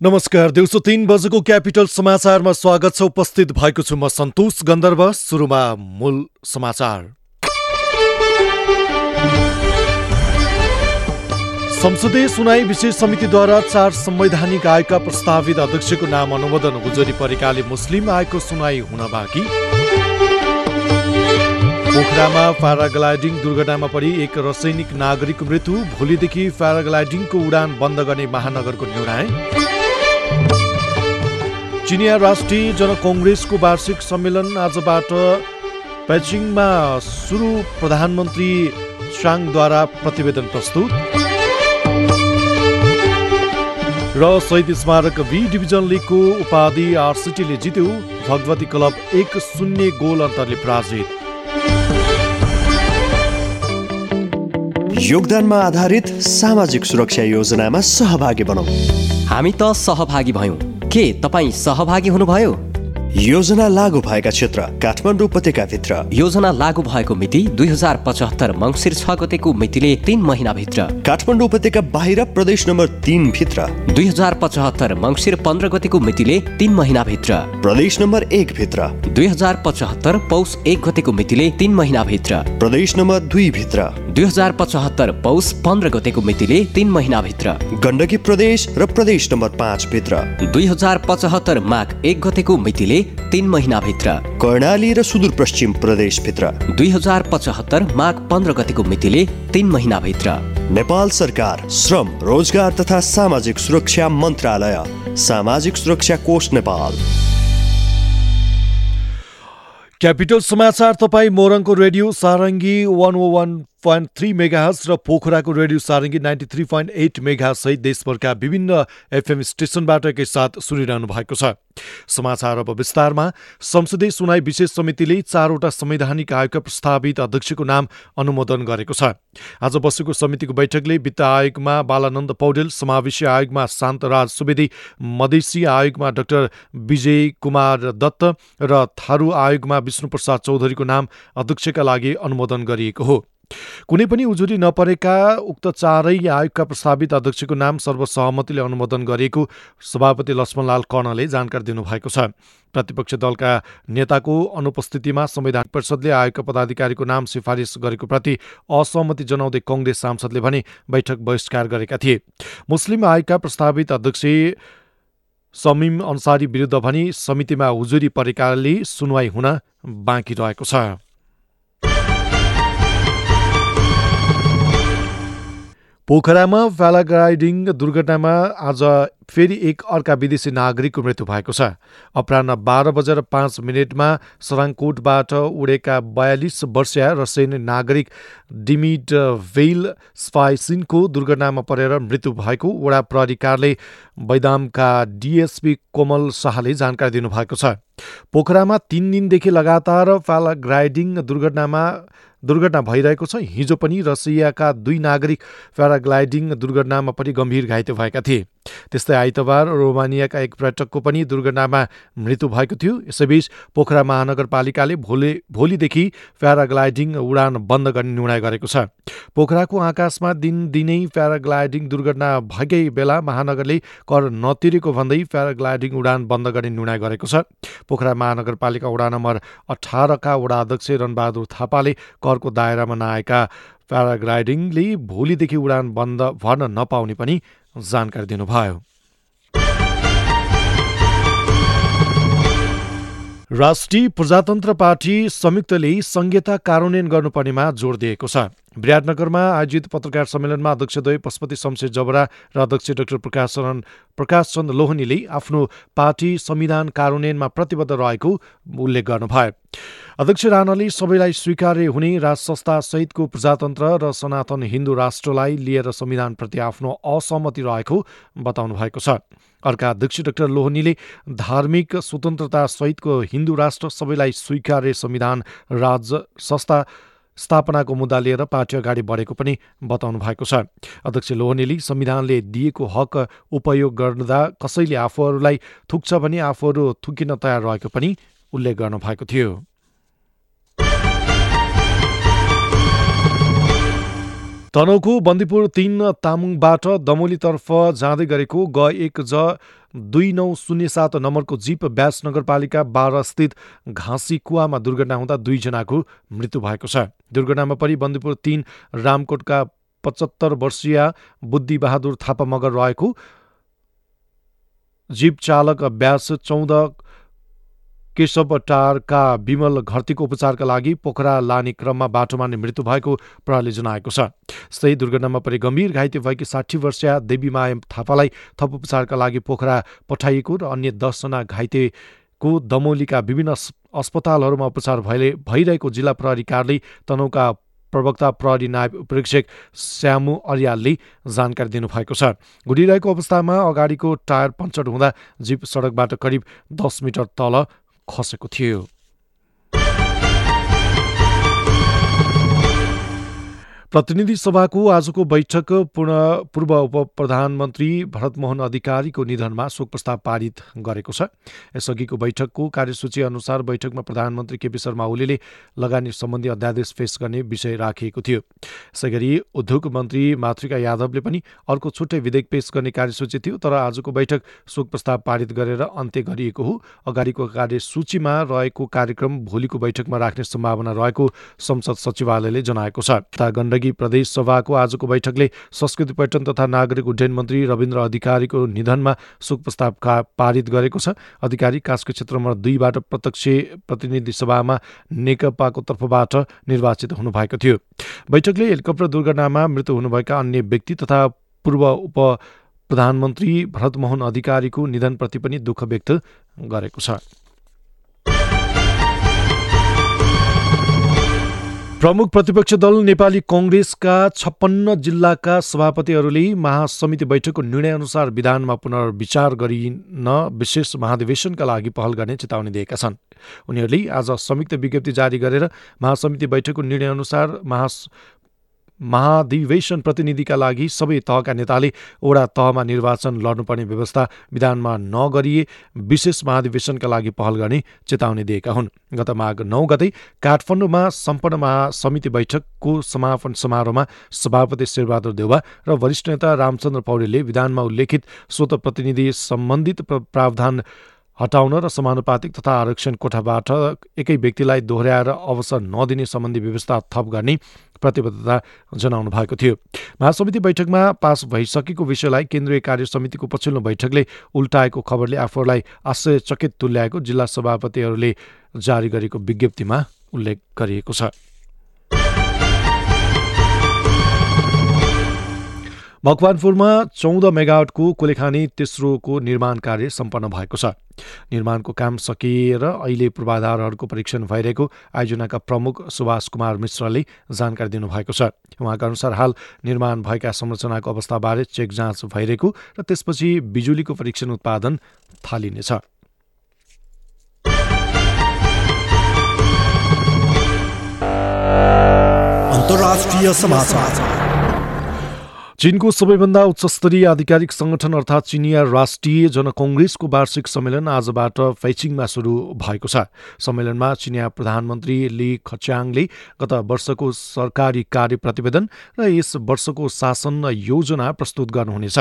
नमस्कार दिउँसो तीन बजेको क्यापिटल समाचारमा स्वागत छ। उपस्थित भएको छु म सन्तोष गन्धर्व सुरुमा मूल समाचार। संसदीय सुनाई विशेष समितिद्वारा चार संवैधानिक आयोगका प्रस्तावित अध्यक्षको नाम अनुमोदन गुजरी परेकाले मुस्लिम आयोगको सुनाई हुन बाँकी। पोखरामा प्याराग्लाइडिङ दुर्घटनामा परि एक रसैनिक नागरिकको मृत्यु भोलिदेखि प्याराग्लाइडिङको उडान बन्द गर्ने महानगरको निर्णय चिनिया राष्ट्रिय जनकङ्ग्रेसको वार्षिक सम्मेलन आजबाट पेचिङमा सुरु प्रधानमन्त्री साङद्वारा प्रतिवेदन प्रस्तुत। र शहीद स्मारक बी डिभिजन लिगको उपाधि आरसिटीले जित्यो। भगवती क्लब एक शून्य गोल अन्तरले पराजित। योगदानमा आधारित सामाजिक सुरक्षा योजनामा सहभागी बनौँ। हामी त सहभागी भयौँ। के तपाईँ सहभागी हुनुभयो? योजना लागू भएका क्षेत्र काठमाडौँ उपत्यकाभित्र योजना लागू भएको मिति दुई हजार पचहत्तर मङ्सिर छ गतेको मितिले तिन महिनाभित्र। काठमाडौँ उपत्यका बाहिर प्रदेश नम्बर तिन भित्र। दुई हजार पचहत्तर मङ्सिर पन्ध्र गतेको मितिले तिन महिनाभित्र। प्रदेश नम्बर एक भित्र। दुई हजार पचहत्तर पौष एक गतेको मितिले तिन महिनाभित्र। प्रदेश नम्बर दुई भित्र। दुई हजार पचहत्तर पौष पन्ध्र गतेको मितिले तिन महिनाभित्र। गण्डकी प्रदेश र प्रदेश नम्बर पाँच भित्र। दुई हजार पचहत्तर माघ एक गतेको मितिले तिन महिनाभित्र। कर्णाली र सुदूरपश्चिम प्रदेशभित्र दुई हजार पचहत्तर माघ पन्ध्र गतेको मितिले तिन महिनाभित्र। नेपाल सरकार श्रम रोजगार तथा सामाजिक सुरक्षा मन्त्रालय सामाजिक सुरक्षा कोष नेपाल। क्यापिटल समाचार तपाईँ मोरङको radio Sarangi one o one point three megahertz र पोखराको radio Sarangi ninety three point eight mega सहित देशभरका विभिन्न एफएम स्टेसनबाट एकैसाथ सुनिरहनु भएको छ। समाचार अब विस्तारमा। संसदीय सुनाई विशेष समितिले चारवटा संवैधानिक आयोगका प्रस्तावित अध्यक्षको नाम अनुमोदन गरेको छ। आज बसेको समितिको बैठकले वित्त आयोगमा बालानन्द पौडेल समावेशी आयोगमा शान्तराज सुवेदी मधेसी आयोगमा डाक्टर विजय कुमार दत्त र थारू आयोगमा विष्णुप्रसाद चौधरीको नाम अध्यक्षका लागि अनुमोदन गरिएको हो। कुनै पनि उजुरी नपरेका उक्त चारै आयोगका प्रस्तावित अध्यक्षको नाम सर्वसहमतिले अनुमोदन गरिएको सभापति लक्ष्मणलाल कर्णले जानकारी दिनुभएको छ। प्रतिपक्ष दलका नेताको अनुपस्थितिमा संविधान परिषदले आयोगका पदाधिकारीको नाम सिफारिस गरेको प्रति असहमति जनाउँदै कङ्ग्रेस सांसदले भने बैठक बहिष्कार गरेका थिए। मुस्लिम आयोगका प्रस्तावित अध्यक्ष समीम अन्सारी विरुद्ध भनी समितिमा उजुरी परेकाले सुनवाई हुन बाँकी रहेको छ। पोखरामा प्याराग्लाइडिङ दुर्घटनामा आज फेरि एक अर्का विदेशी नागरिकको मृत्यु भएको छ। अपराह बाह्र बजेर पाँच मिनटमा सराङकोटबाट उडेका बयालिस वर्षीय रसेन नागरिक डिमिड वेल स्पाइसिनको दुर्घटनामा परेर मृत्यु भएको वडा प्रहरी बैदामका डिएसपी कोमल शाहले जानकारी दिनुभएको छ। पोखरामा तीन दिनदेखि लगातार प्याराग्लाइडिङ दुर्घटनामा दुर्घटना भइरहेको छ। हिजो पनि रसियाका दुई नागरिक प्याराग्लाइडिङ दुर्घटनामा पनि गम्भीर घाइते भएका थिए। त्यस्तै आइतबार रोमानियाका एक पर्यटकको पनि दुर्घटनामा मृत्यु भएको थियो। यसैबीच पोखरा महानगरपालिकाले भोलि भोलिदेखि प्याराग्लाइडिङ उडान बन्द गर्ने निर्णय गरेको छ। पोखराको आकाशमा दिनदिनै प्याराग्लाइडिङ दुर्घटना भएकै बेला महानगरले कर नतिरेको भन्दै प्याराग्लाइडिङ उडान बन्द गर्ने निर्णय गरेको छ। पोखरा महानगरपालिका वडा नम्बर अठारका वडा अध्यक्ष रणबहादुर थापाले करको दायरामा नआएका प्याराग्लाइडिङले भोलिदेखि उडान बन्द भर्न नपाउने पनि जानकारी दिनुभयो। राष्ट्रिय प्रजातन्त्र पार्टी संयुक्तले संहिता कार्यान्वयन गर्नुपर्नेमा जोड दिएको छ। विराटनगरमा आयोजित पत्रकार सम्मेलनमा अध्यक्षद्वय पशुपति शमशेर जबरा र अध्यक्ष डाक्टर प्रकाश चरण प्रकाश चन्द लोहनीले आफ्नो पार्टी संविधान कार्यान्वयनमा प्रतिबद्ध रहेको उल्लेख गर्नुभयो। अध्यक्ष राणाले सबैलाई स्वीकार्य हुने राज संस्था सहितको प्रजातन्त्र र सनातन हिन्दू राष्ट्रलाई लिएर संविधानप्रति आफ्नो असहमति रहेको बताउनु भएको छ। अर्का अध्यक्ष डाक्टर लोहनीले धार्मिक स्वतन्त्रता सहितको हिन्दू राष्ट्र सबैलाई स्वीकार्य संविधान राज संस्था स्थापनाको मुद्दा लिएर पार्टी अगाडि बढेको पनि बताउनु भएको छ। अध्यक्ष लोहनीले संविधानले दिएको हक उपयोग गर्दा कसैले आफूहरूलाई थुक्छ भने आफूहरू थुकिन तयार रहेको पनि उल्लेख गर्नु भएको थियो। तनहुको बन्दीपुर तीन तामुङबाट दमोलीतर्फ जाँदै गरेको ग एक ज दुई नौ शून्य सात नम्बरको जीप ब्यास नगरपालिका बाह्र स्थित घाँसी कुवामा दुर्घटना हुँदा दुईजनाको मृत्यु भएको छ। दुर्घटनामा परि बन्दीपुर तीन रामकोटका पचहत्तर वर्षीय बुद्धिबहादुर थापा मगर रहेको जीप चालक ब्यास चौध केशव टारका विमल घरतीको उपचारका लागि पोखरा लाने क्रममा बाटोमा नै मृत्यु भएको प्रहरीले जनाएको छ। यस्तै दुर्घटनामा परि गम्भीर घाइते भएकी साठी वर्षीय देवीमाया थापालाई थप उपचारका लागि पोखरा पठाइएको र अन्य दसजना घाइतेको दमोलीका विभिन्न अस्पतालहरूमा उपचार भइले भइरहेको जिल्ला प्रहरी कार्यालय तनहुका प्रवक्ता प्रहरी नायब उपरीक्षक श्यामु अर्यालले जानकारी दिनुभएको छ। घुडिरहेको अवस्थामा अगाडिको टायर पङ्चर हुँदा जीप सडकबाट करिब दस मिटर तल खसेको थियो प्रतिनिधि सभाको आजको बैठक पूर्व उप प्रधानमन्त्री भरतमोहन अधिकारीको निधनमा शोक प्रस्ताव पारित गरेको छ। यसअघिको बैठकको कार्यसूची अनुसार बैठकमा प्रधानमन्त्री केपी शर्मा ओलीले लगानी सम्बन्धी अध्यादेश पेश गर्ने विषय राखिएको थियो। यसै उद्योग मन्त्री मातृका यादवले पनि अर्को छुट्टै विधेयक पेश गर्ने कार्यसूची थियो तर आजको बैठक शोक प्रस्ताव पारित गरेर अन्त्य गरिएको हो। अगाडिको कार्यसूचीमा रहेको कार्यक्रम भोलिको बैठकमा राख्ने सम्भावना रहेको संसद सचिवालयले जनाएको छ। गण्डकी प्रदेश सभाको आजको बैठकले संस्कृति पर्यटन तथा नागरिक उड्डयन मन्त्री रविन्द्र अधिकारीको निधनमा शोक प्रस्ताव पारित गरेको छ। अधिकारी कास्को क्षेत्रमा दुईबाट प्रत्यक्ष प्रतिनिधि सभामा नेकपाको तर्फबाट निर्वाचित हुनुभएको थियो। बैठकले हेलिकप्टर दुर्घटनामा मृत्यु हुनुभएका अन्य व्यक्ति तथा पूर्व उप प्रधानमन्त्री भरतमोहन अधिकारीको निधनप्रति पनि दुःख व्यक्त गरेको छ। प्रमुख प्रतिपक्ष दल नेपाली कङ्ग्रेसका छप्पन्न जिल्लाका सभापतिहरूले महासमिति बैठकको निर्णयअनुसार विधानमा पुनर्विचार गरिन विशेष महाधिवेशनका लागि पहल गर्ने चेतावनी दिएका छन्। उनीहरूले आज संयुक्त विज्ञप्ति जारी गरेर महासमिति बैठकको निर्णयअनुसार महा महाधिवेशन प्रतिनिधिका लागि सबै तहका नेताले ओडा तहमा निर्वाचन लड्नुपर्ने व्यवस्था विधानमा नगरिए विशेष महाधिवेशनका लागि पहल गर्ने चेतावनी दिएका हुन्। गत माघ नौ गते काठमाडौँमा सम्पन्न महासमिति बैठकको समापन समारोहमा सभापति शेरबहादुर देउवा र वरिष्ठ नेता रामचन्द्र पौडेलले विधानमा उल्लेखित स्वत प्रतिनिधि सम्बन्धित प्रावधान हटाउन र समानुपातिक तथा आरक्षण कोठाबाट एकै व्यक्तिलाई दोहोऱ्याएर अवसर नदिने सम्बन्धी व्यवस्था थप गर्ने प्रतिबद्धता जनाउनु भएको थियो। महासमिति बैठकमा पास भइसकेको विषयलाई केन्द्रीय कार्य समितिको पछिल्लो बैठकले उल्टाएको खबरले आफूहरूलाई आश्चर्यचकित तुल्याएको जिल्ला सभापतिहरूले जारी गरेको विज्ञप्तिमा उल्लेख गरिएको छ। मकवानपुरमा चौध मेगावटको कुलेखानी तेस्रोको निर्माण कार्य सम्पन्न भएको छ। निर्माणको काम सकिएर अहिले पूर्वाधारहरूको परीक्षण भइरहेको आयोजनाका प्रमुख सुभाष कुमार मिश्रले जानकारी दिनुभएको छ। उहाँका अनुसार हाल निर्माण भएका संरचनाको अवस्थाबारे चेक जाँच भइरहेको र त्यसपछि बिजुलीको परीक्षण उत्पादन थालिनेछ। अन्तर्राष्ट्रिय समाचार। चीनको सबैभन्दा उच्चस्तरीय आधिकारिक संगठन अर्थात् चिनिया राष्ट्रिय जनकङ्ग्रेसको वार्षिक सम्मेलन आजबाट फैचिङमा सुरु भएको छ। सम्मेलनमा चिनिया प्रधानमन्त्री ली खच्याङले गत वर्षको सरकारी कार्य प्रतिवेदन र यस वर्षको शासन योजना प्रस्तुत गर्नुहुनेछ।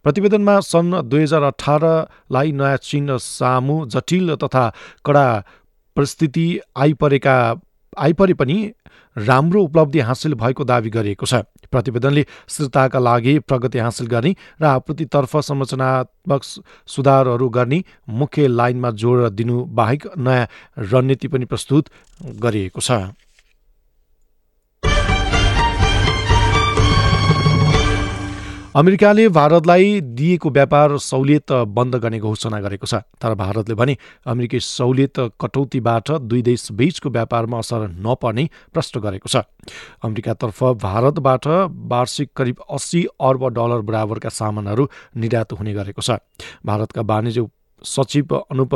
प्रतिवेदनमा सन् दुई हजार अठारलाई नयाँ चीन सामु जटिल तथा कडा परिस्थिति आइपरेका आइपरे पनि राम्रो उपलब्धि हासिल भएको दावी गरिएको छ। प्रतिवेदनले स्थिरताका लागि प्रगति हासिल गर्ने र आपूर्तितर्फ संरचनात्मक सुधारहरू गर्ने मुख्य लाइनमा जोड दिनु बाहेक नयाँ रणनीति पनि प्रस्तुत गरिएको छ। अमेरिकाले भारतलाई दिएको व्यापार सहुलियत बन्द गर्ने घोषणा गरेको छ। तर भारतले भने अमेरिकी सहुलियत कटौतीबाट दुई देश बीचको व्यापारमा असर नपर्ने प्रश्न गरेको छ। अमेरिकातर्फ भारतबाट वार्षिक करिब अस्सी अर्ब डलर बराबरका सामानहरू निर्यात हुने गरेको छ। भारतका वाणिज्य सचिव अनुप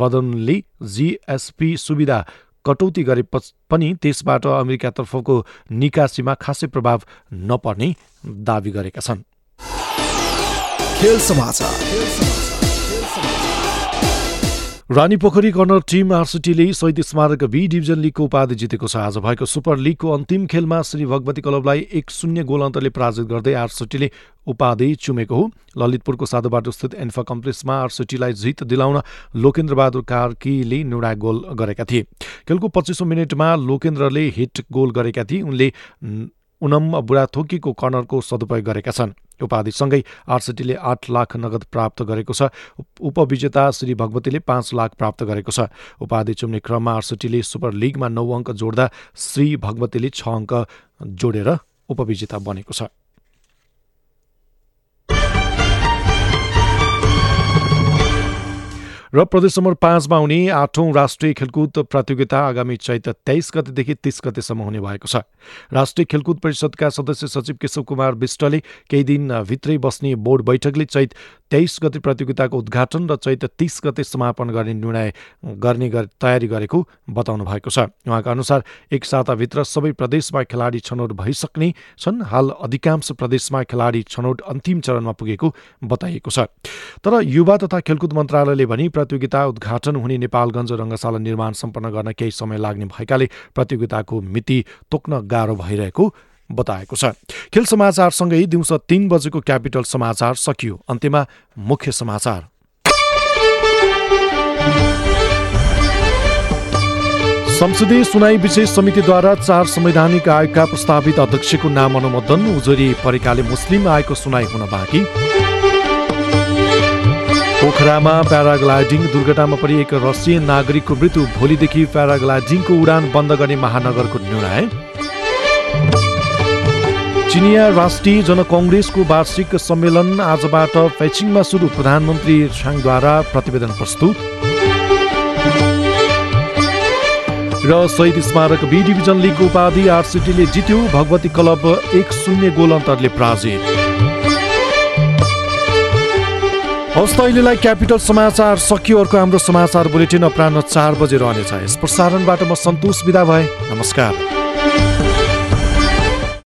वदनले जिएसपी सुविधा कटौती गरे पनि त्यसबाट अमेरिकातर्फको निकासीमा खासै प्रभाव नपर्ने दावी गरेका छन्। रानी पोखरी कर्नर टिम आरसिटीले शहीद स्मारक बी डिभिजन लिगको उपाधि जितेको छ। आज भएको सुपर लिगको अन्तिम खेलमा श्री भगवती क्लबलाई एक शून्य गोल अन्तरले पराजित गर्दै आरसिटीले उपाधि चुमेको हो। ललितपुरको साधुबाटो स्थित एन्फा कम्प्लेक्समा आरसिटीलाई जित दिलाउन लोकेन्द्र बहादुर कार्कीले निर्णायक गोल गरेका थिए। खेलको पच्चिसौँ मिनटमा लोकेन्द्रले हिट गोल गरेका थिए। उनले उनम बुढाथोकीको कर्नरको सदुपयोग गरेका छन्। उपाधिसँगै आरसिटीले आठ लाख नगद प्राप्त गरेको छ। उपविजेता श्री भगवतीले पाँच लाख प्राप्त गरेको छ। उपाधि चुम्ने क्रममा आरसिटीले सुपर लिगमा नौ अङ्क जोड्दा श्री भगवतीले छ अङ्क जोडेर उपविजेता बनेको छ। र प्रदेश नम्बर पाँचमा हुने आठौँ राष्ट्रिय खेलकुद प्रतियोगिता आगामी चैत तेइस गतेदेखि तीस गतेसम्म हुने भएको छ। राष्ट्रिय खेलकुद परिषदका सदस्य सचिव केशव कुमार विष्टले केही दिनभित्रै बस्ने बोर्ड बैठकले चैत तेइस गते प्रतियोगिताको उद्घाटन र चैत तीस गते समापन गर्ने निर्णय गर्ने तयारी गरेको बताउनु भएको छ। उहाँका अनुसार एक साताभित्र सबै प्रदेशमा खेलाडी छनौट भइसक्ने छन्। हाल अधिकांश प्रदेशमा खेलाडी छनौट अन्तिम चरणमा पुगेको बताइएको छ। तर युवा तथा खेलकुद मन्त्रालयले भने प्रतियोगिता उद्घाटन हुने नेपालगञ्ज रङ्गशाला निर्माण सम्पन्न गर्न केही समय लाग्ने भएकाले प्रतियोगिताको मिति तोक्न गाह्रो भइरहेको बताएको छ। खेल समाचारसँगै दिउँसो तीन बजेको क्यापिटल समाचार सकियो। अन्त्यमा मुख्य समाचार। संसदीय सुनाई विशेष समितिद्वारा चार संवैधानिक आयोगका प्रस्तावित अध्यक्षको नाम अनुमोदन उजुरी परेकाले मुस्लिम आयोगको सुनाई हुन बाँकी। पोखरामा प्याराग्लाइडिङ दुर्घटनामा परि एक रसियन नागरिकको मृत्यु भोलिदेखि प्याराग्लाइडिङको उडान बन्द गर्ने महानगरको निर्णय। चिनिया राष्ट्रिय जनकङ्ग्रेसको वार्षिक सम्मेलन आजबाट पेचिङमा सुरु। प्रधानमन्त्री छाङद्वारा प्रतिवेदन प्रस्तुत। र शहीद स्मारक बी डिभिजन लिगको उपाधि आरसिटीले जित्यो। भगवती क्लब एक शून्य गोल अन्तरले पराजित। हवस् त अहिलेलाई क्यापिटल समाचार सकियो। अर्को हाम्रो समाचार बुलेटिन अपराह चार बजे रहनेछ। यस प्रसारणबाट म सन्तोष विदा भए। नमस्कार।